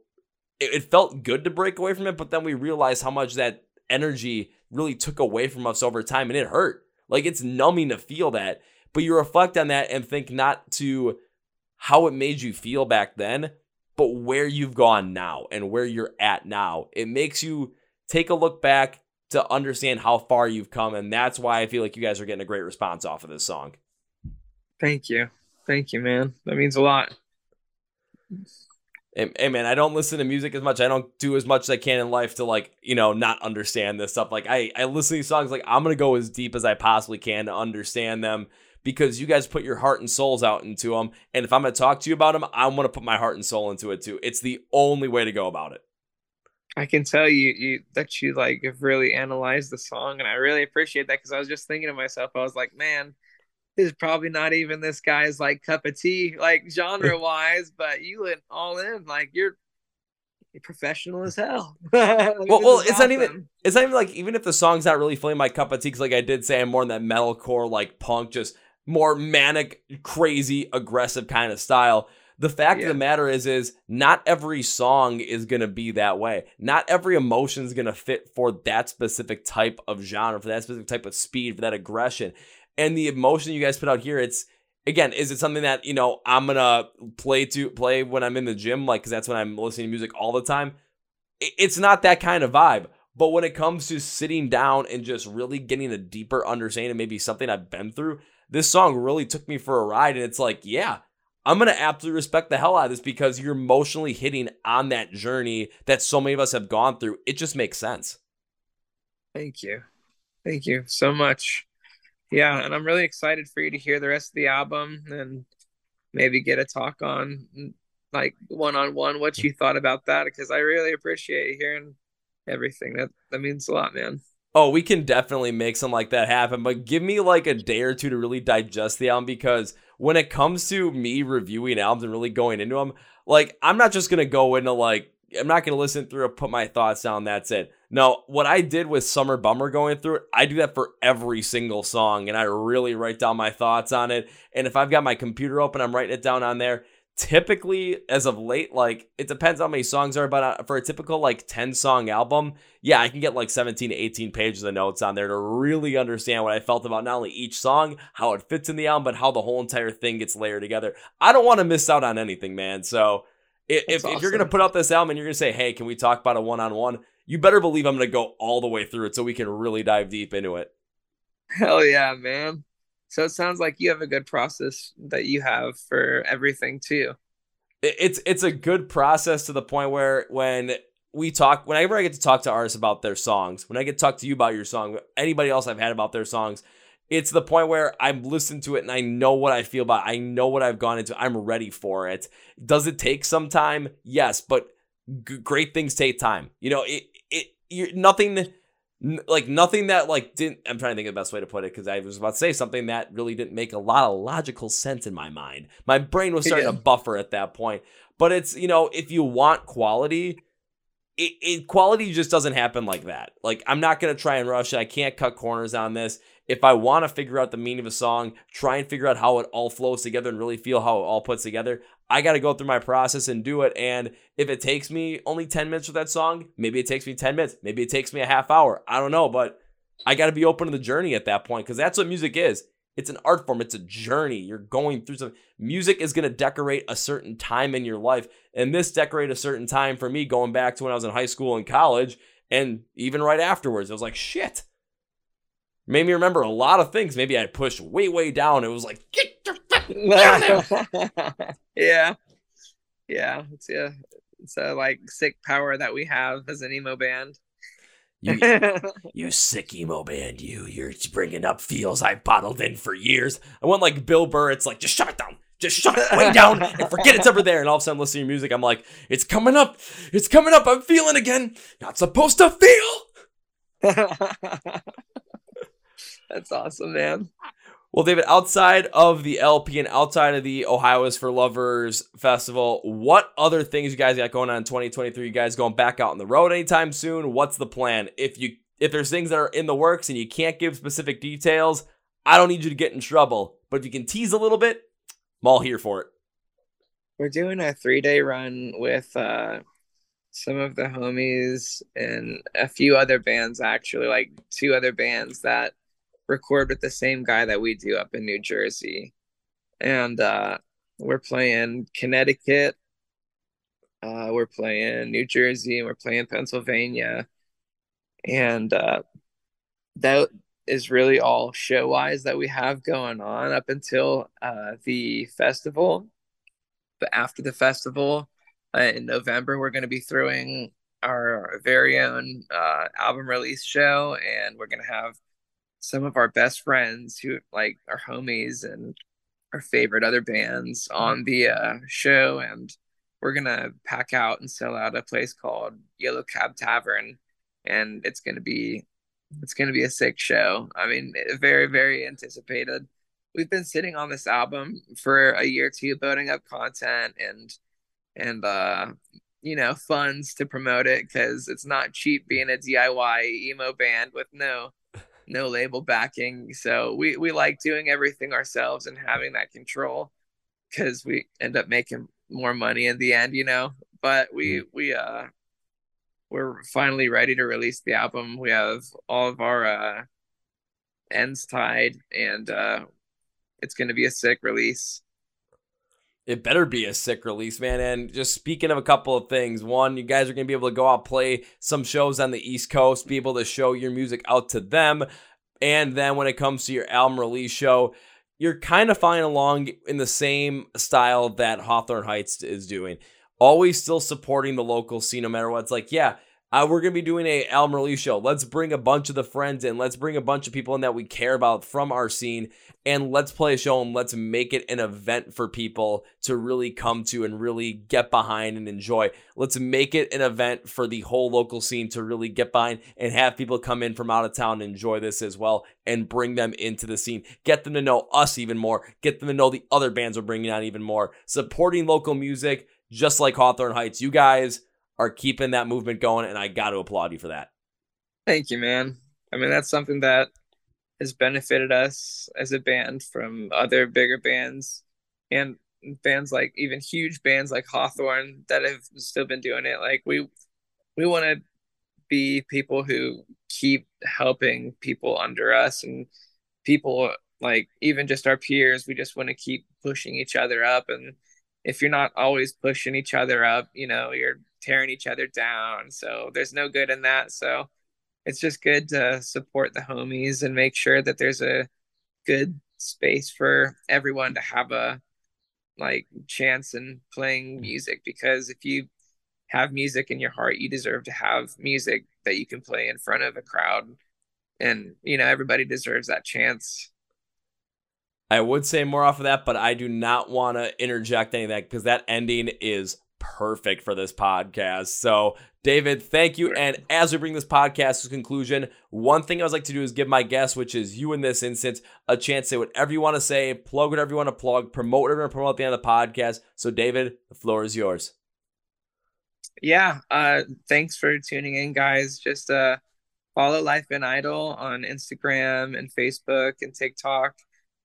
it, it felt good to break away from it, but then we realized how much that energy really took away from us over time and it hurt. Like it's numbing to feel that. But you reflect on that and think not to how it made you feel back then, but where you've gone now and where you're at now. It makes you take a look back to understand how far you've come. And that's why I feel like you guys are getting a great response off of this song. Thank you. Thank you, man. That means a lot. Hey, hey, man, I don't listen to music as much. I don't do as much as I can in life to like, you know, not understand this stuff. Like I, I listen to these songs like I'm gonna go as deep as I possibly can to understand them because you guys put your heart and souls out into them. And if I'm gonna talk to you about them, I'm gonna put my heart and soul into it too. It's the only way to go about it. I can tell you, you that you like have really analyzed the song, and I really appreciate that because I was just thinking to myself, I was like, man, this is probably not even this guy's like cup of tea, like *laughs* genre wise, but you went all in, like you're professional as hell. *laughs* well, well, it's awesome. not even it's not even like even if the song's not really filling my cup of tea, because like I did say, I'm more in that metalcore, like punk, just more manic, crazy, aggressive kind of style. The fact yeah. of the matter is, is not every song is gonna be that way. Not every emotion is gonna fit for that specific type of genre, for that specific type of speed, for that aggression. And the emotion you guys put out here, it's again, is it something that you know I'm gonna play to play when I'm in the gym, like because that's when I'm listening to music all the time? It's not that kind of vibe. But when it comes to sitting down and just really getting a deeper understanding, maybe something I've been through, this song really took me for a ride. And it's like, yeah, I'm going to absolutely respect the hell out of this because you're emotionally hitting on that journey that so many of us have gone through. It just makes sense. Thank you. Thank you so much. Yeah, and I'm really excited for you to hear the rest of the album and maybe get a talk on like one on one what you thought about that because I really appreciate hearing everything. That that means a lot, man. Oh, we can definitely make something like that happen, but give me like a day or two to really digest the album because when it comes to me reviewing albums and really going into them, like I'm not just gonna go into like I'm not gonna listen through and put my thoughts down. That's it. No, what I did with Summer Bummer going through it, I do that for every single song, and I really write down my thoughts on it. And if I've got my computer open, I'm writing it down on there typically as of late like it depends on how many songs are but uh, for a typical like 10 song album yeah i can get like 17 to 18 pages of notes on there to really understand what i felt about not only each song how it fits in the album but how the whole entire thing gets layered together. I don't want to miss out on anything man so if, if, awesome. if you're gonna put out this album and you're gonna say hey can we talk about a one-on-one? you better believe i'm gonna go all the way through it so we can really dive deep into it. Hell yeah man so it sounds like you have a good process that you have for everything too. It's it's a good process to the point where when we talk whenever I get to talk to artists about their songs, when I get to talk to you about your song, anybody else I've had about their songs, it's the point where I'm listening to it and I know what I feel about. It. I know what I've gone into. I'm ready for it. Does it take some time? Yes, but g- great things take time. You know, it it you're, nothing like nothing that like didn't i'm trying to think of the best way to put it because i was about to say something that really didn't make a lot of logical sense in my mind. My brain was starting yeah. to buffer at that point. But it's you know if you want quality it, it quality just doesn't happen like that. Like i'm not going to try and rush it. I can't cut corners on this if I want to figure out the meaning of a song, try and figure out how it all flows together and really feel how it all puts together, I got to go through my process and do it. And if it takes me only 10 minutes with that song, maybe it takes me 10 minutes, maybe it takes me a half hour. I don't know, but I got to be open to the journey at that point because that's what music is. It's an art form, it's a journey. You're going through some music is going to decorate a certain time in your life. And this decorate a certain time for me going back to when I was in high school and college and even right afterwards. I was like, shit made me remember a lot of things. Maybe I pushed way, way down. It was like, get your fucking *laughs* down yeah. Yeah. It's a, it's a like sick power that we have as an emo band. You, *laughs* you sick emo band, you. You're bringing up feels I bottled in for years. I went like Bill Burr. It's like, just shut it down. Just shut it way down and forget it's ever there. And all of a sudden, listening to music, I'm like, it's coming up. It's coming up. I'm feeling again. Not supposed to feel. *laughs* That's awesome, man. Well, David, outside of the LP and outside of the Ohio is for Lovers Festival, what other things you guys got going on in 2023? You guys going back out on the road anytime soon? What's the plan? If you if there's things that are in the works and you can't give specific details, I don't need you to get in trouble. But if you can tease a little bit, I'm all here for it. we're doing a three day run with uh, some of the homies and a few other bands, actually, like two other bands that record with the same guy that we do up in New Jersey. And uh, we're playing Connecticut, uh, we're playing New Jersey, and we're playing Pennsylvania. And uh, that is really all show wise that we have going on up until uh, the festival. But after the festival uh, in November, we're going to be throwing our very own uh, album release show, and we're going to have some of our best friends who like our homies and our favorite other bands on the uh, show, and we're gonna pack out and sell out a place called Yellow Cab Tavern, and it's gonna be it's gonna be a sick show. I mean, very very anticipated. We've been sitting on this album for a year or two, building up content and and uh, you know funds to promote it because it's not cheap being a DIY emo band with no no label backing. So we we like doing everything ourselves and having that control because we end up making more money in the end, you know. But we mm-hmm. we uh we're finally ready to release the album. We have all of our uh ends tied and uh it's gonna be a sick release. It better be a sick release, man. And just speaking of a couple of things, one, you guys are going to be able to go out play some shows on the East Coast, be able to show your music out to them. And then when it comes to your album release show, you're kind of following along in the same style that Hawthorne Heights is doing. Always still supporting the local scene no matter what. It's like, yeah, uh, we're gonna be doing a album release show. Let's bring a bunch of the friends in. Let's bring a bunch of people in that we care about from our scene, and let's play a show and let's make it an event for people to really come to and really get behind and enjoy. Let's make it an event for the whole local scene to really get behind and have people come in from out of town and enjoy this as well, and bring them into the scene. Get them to know us even more. Get them to know the other bands we're bringing on even more. Supporting local music, just like Hawthorne Heights. You guys are keeping that movement going, and I got to applaud you for that. Thank you, man. I mean, that's something that has benefited us as a band from other bigger bands and bands like even huge bands like Hawthorne that have still been doing it. Like we we want to be people who keep helping people under us and people like even just our peers. We just want to keep pushing each other up and if you're not always pushing each other up, you know, you're tearing each other down. So there's no good in that. So it's just good to support the homies and make sure that there's a good space for everyone to have a like chance in playing music because if you have music in your heart you deserve to have music that you can play in front of a crowd and you know everybody deserves that chance I would say more off of that, but I do not want to interject any of that because that ending is perfect for this podcast. So, David, thank you. And as we bring this podcast to conclusion, one thing I would like to do is give my guest, which is you in this instance, a chance to say whatever you want to say, plug whatever you want to plug, promote whatever you want to promote at the end of the podcast. So, David, the floor is yours. Yeah. Uh, thanks for tuning in, guys. Just uh, follow Life in Idle on Instagram and Facebook and TikTok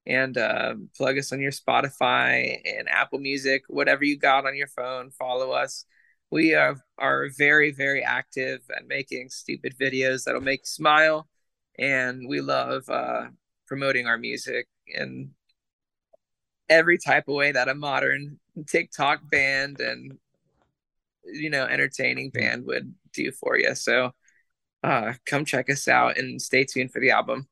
and uh, plug us on your Spotify and Apple Music, whatever you got on your phone. Follow us. We are, are very, very active at making stupid videos that'll make you smile. And we love uh, promoting our music in every type of way that a modern TikTok band and, you know, entertaining band would do for you. So uh, come check us out and stay tuned for the album.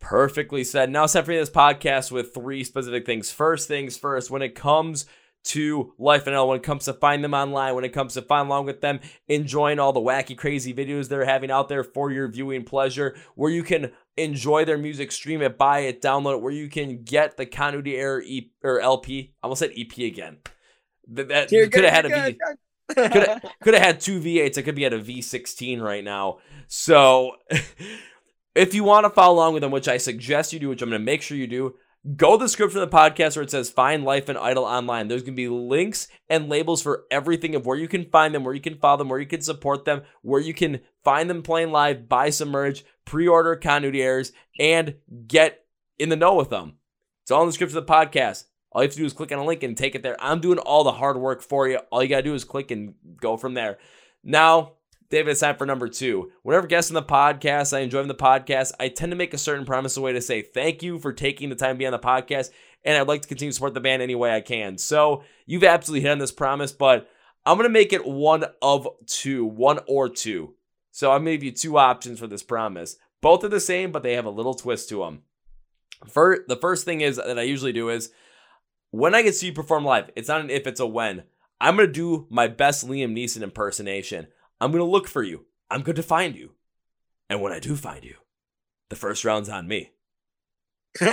Perfectly said. Now, separating this podcast with three specific things. First things first, when it comes to Life in Idle, when it comes to find them online, when it comes to find along with them, enjoying all the wacky, crazy videos they're having out there for your viewing pleasure, where you can enjoy their music, stream it, buy it, download it, where you can get the Continuity Error e- or LP. I almost said EP again. That, that could have had a V. Could have *laughs* had two V8s. I could be at a V16 right now. So *laughs* If you want to follow along with them, which I suggest you do, which I'm going to make sure you do, go to the description of the podcast where it says Find Life in Idle Online. There's going to be links and labels for everything of where you can find them, where you can follow them, where you can support them, where you can find them playing live, buy some merch, pre order continuity errors, and get in the know with them. It's all in the description of the podcast. All you have to do is click on a link and take it there. I'm doing all the hard work for you. All you got to do is click and go from there. Now, David, it's time for number two. Whenever guests on the podcast, I enjoy the podcast. I tend to make a certain promise a way to say thank you for taking the time to be on the podcast, and I'd like to continue to support the band any way I can. So you've absolutely hit on this promise, but I'm gonna make it one of two, one or two. So I'm gonna give you two options for this promise. Both are the same, but they have a little twist to them. For the first thing is that I usually do is when I get to see you perform live. It's not an if, it's a when. I'm gonna do my best Liam Neeson impersonation. I'm going to look for you. I'm going to find you. And when I do find you, the first round's on me. *laughs*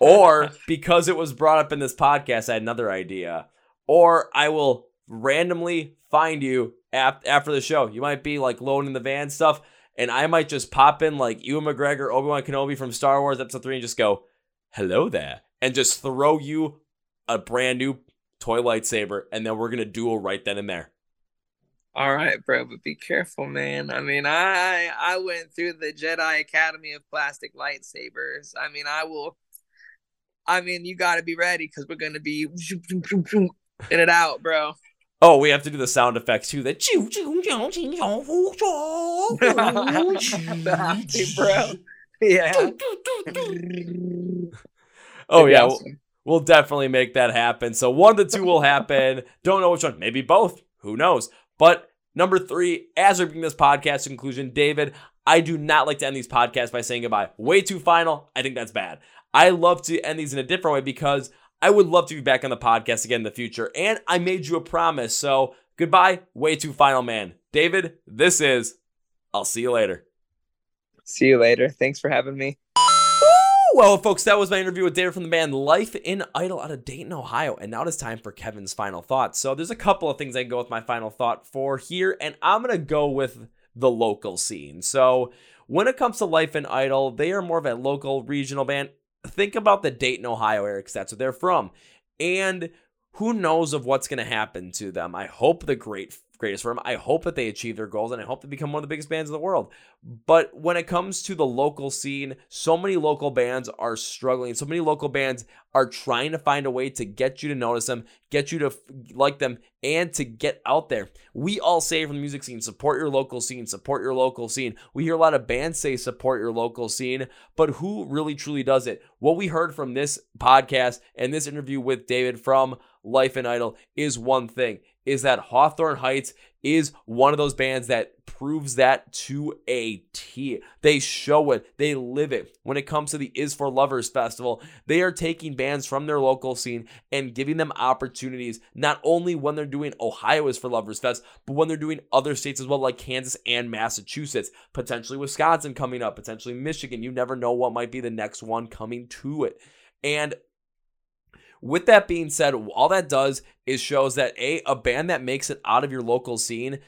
or because it was brought up in this podcast, I had another idea. Or I will randomly find you after the show. You might be like loading the van stuff, and I might just pop in like Ewan McGregor, Obi Wan Kenobi from Star Wars Episode 3 and just go, hello there, and just throw you a brand new toy lightsaber, and then we're going to duel right then and there. All right, bro, but be careful, man. I mean, I I went through the Jedi Academy of plastic lightsabers. I mean, I will. I mean, you got to be ready because we're gonna be in it out, bro. Oh, we have to do the sound effects too. The bro. Yeah. oh yeah, we'll, we'll definitely make that happen. So one of the two will happen. Don't know which one. Maybe both. Who knows? But number three, as we bring this podcast to conclusion, David, I do not like to end these podcasts by saying goodbye. Way too final. I think that's bad. I love to end these in a different way because I would love to be back on the podcast again in the future. And I made you a promise. So goodbye. Way too final, man. David, this is. I'll see you later. See you later. Thanks for having me. Well, folks, that was my interview with David from the band Life in Idle out of Dayton, Ohio. And now it is time for Kevin's final thoughts. So there's a couple of things I can go with my final thought for here, and I'm going to go with the local scene. So when it comes to Life in Idle, they are more of a local regional band. Think about the Dayton, Ohio area, because that's where they're from. And who knows of what's going to happen to them. I hope the great greatest for them. I hope that they achieve their goals and I hope they become one of the biggest bands in the world. But when it comes to the local scene, so many local bands are struggling. So many local bands are trying to find a way to get you to notice them, get you to like them, and to get out there. We all say from the music scene, support your local scene, support your local scene. We hear a lot of bands say support your local scene, but who really truly does it? What we heard from this podcast and this interview with David from Life in Idle is one thing is that Hawthorne Heights is one of those bands that proves that to a T. They show it, they live it. When it comes to the Is for Lovers Festival, they are taking bands from their local scene and giving them opportunities, not only when they're doing Ohio Is for Lovers Fest, but when they're doing other states as well, like Kansas and Massachusetts, potentially Wisconsin coming up, potentially Michigan. You never know what might be the next one coming to it. And with that being said, all that does is shows that a a band that makes it out of your local scene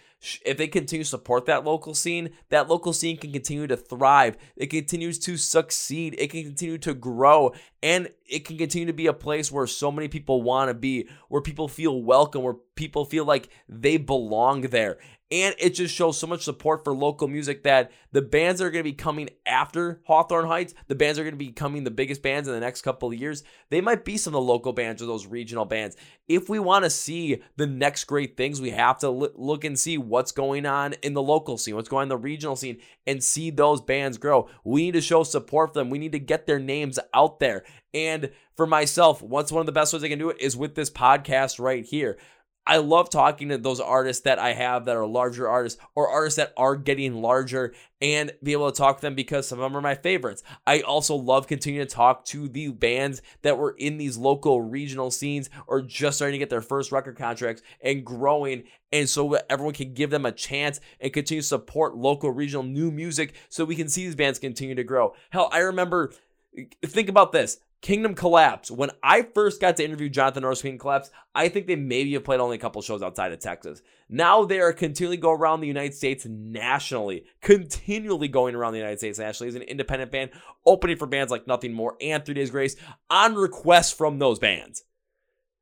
if they continue to support that local scene, that local scene can continue to thrive. It continues to succeed. It can continue to grow. And it can continue to be a place where so many people want to be, where people feel welcome, where people feel like they belong there. And it just shows so much support for local music that the bands that are going to be coming after Hawthorne Heights, the bands are going to be coming the biggest bands in the next couple of years. They might be some of the local bands or those regional bands. If we want to see the next great things, we have to look and see what's going on in the local scene, what's going on in the regional scene, and see those bands grow. We need to show support for them. We need to get their names out there. And for myself, what's one of the best ways I can do it is with this podcast right here. I love talking to those artists that I have that are larger artists or artists that are getting larger and be able to talk to them because some of them are my favorites. I also love continuing to talk to the bands that were in these local regional scenes or just starting to get their first record contracts and growing. And so everyone can give them a chance and continue to support local regional new music so we can see these bands continue to grow. Hell, I remember think about this. Kingdom Collapse. When I first got to interview Jonathan Norris Kingdom Collapse, I think they maybe have played only a couple shows outside of Texas. Now they are continually go around the United States nationally, continually going around the United States nationally as an independent band, opening for bands like Nothing More and Three Days Grace on request from those bands.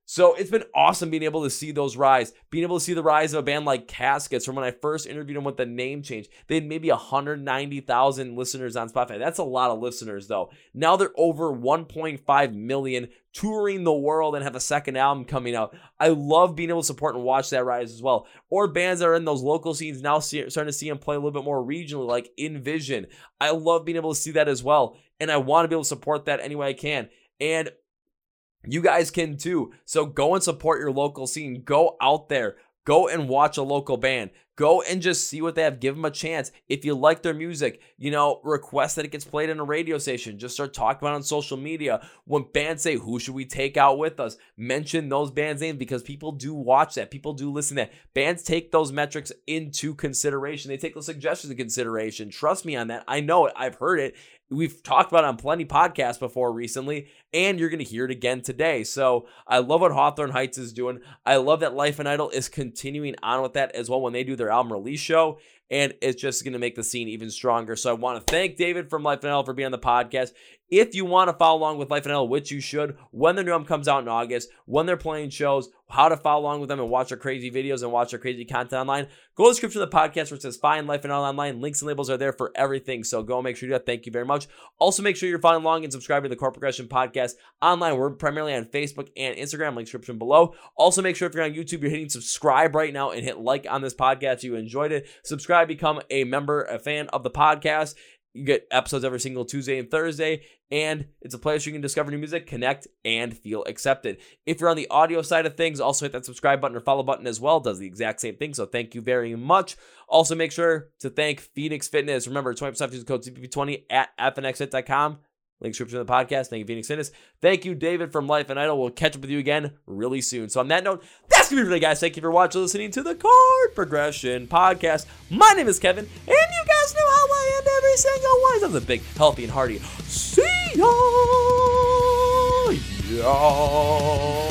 So it's been awesome being able to see those rise, being able to see the rise of a band like Caskets from when I first interviewed them with the name change. They had maybe 190,000 listeners on Spotify. That's a lot of listeners though. Now they're over 1.5 million touring the world and have a second album coming out. I love being able to support and watch that rise as well. Or bands that are in those local scenes now see, starting to see them play a little bit more regionally, like Envision. I love being able to see that as well. And I want to be able to support that any way I can. And you guys can too. So go and support your local scene. Go out there. Go and watch a local band. Go and just see what they have. Give them a chance. If you like their music, you know, request that it gets played in a radio station. Just start talking about it on social media. When bands say, who should we take out with us? Mention those bands' names because people do watch that. People do listen to that. Bands take those metrics into consideration. They take those suggestions into consideration. Trust me on that. I know it. I've heard it. We've talked about it on plenty podcasts before recently, and you're going to hear it again today. So I love what Hawthorne Heights is doing. I love that Life in Idle is continuing on with that as well when they do their album release show and it's just going to make the scene even stronger. So I want to thank David from Life in Idle for being on the podcast. If you want to follow along with Life in Idle, which you should, when their new album comes out in August, when they're playing shows, how to follow along with them and watch their crazy videos and watch their crazy content online, go to the description of the podcast where it says Find Life in Idle Online. Links and labels are there for everything. So go make sure you do that. Thank you very much. Also, make sure you're following along and subscribing to the Chord Progression Podcast online. We're primarily on Facebook and Instagram, link description below. Also, make sure if you're on YouTube, you're hitting subscribe right now and hit like on this podcast you enjoyed it. Subscribe, become a member, a fan of the podcast. You get episodes every single Tuesday and Thursday, and it's a place you can discover new music, connect, and feel accepted. If you're on the audio side of things, also hit that subscribe button or follow button as well. It does the exact same thing. So thank you very much. Also, make sure to thank Phoenix Fitness. Remember, 20% use code CPP20 at fnxfit.com. Link description of the podcast. Thank you, Phoenix Fitness. Thank you, David from Life in Idle. We'll catch up with you again really soon. So on that note, that's gonna be it guys. Thank you for watching, listening to the Chord Progression Podcast. My name is Kevin, and you guys know how I end every single one. Of the big, healthy, and hearty. See ya. Yeah.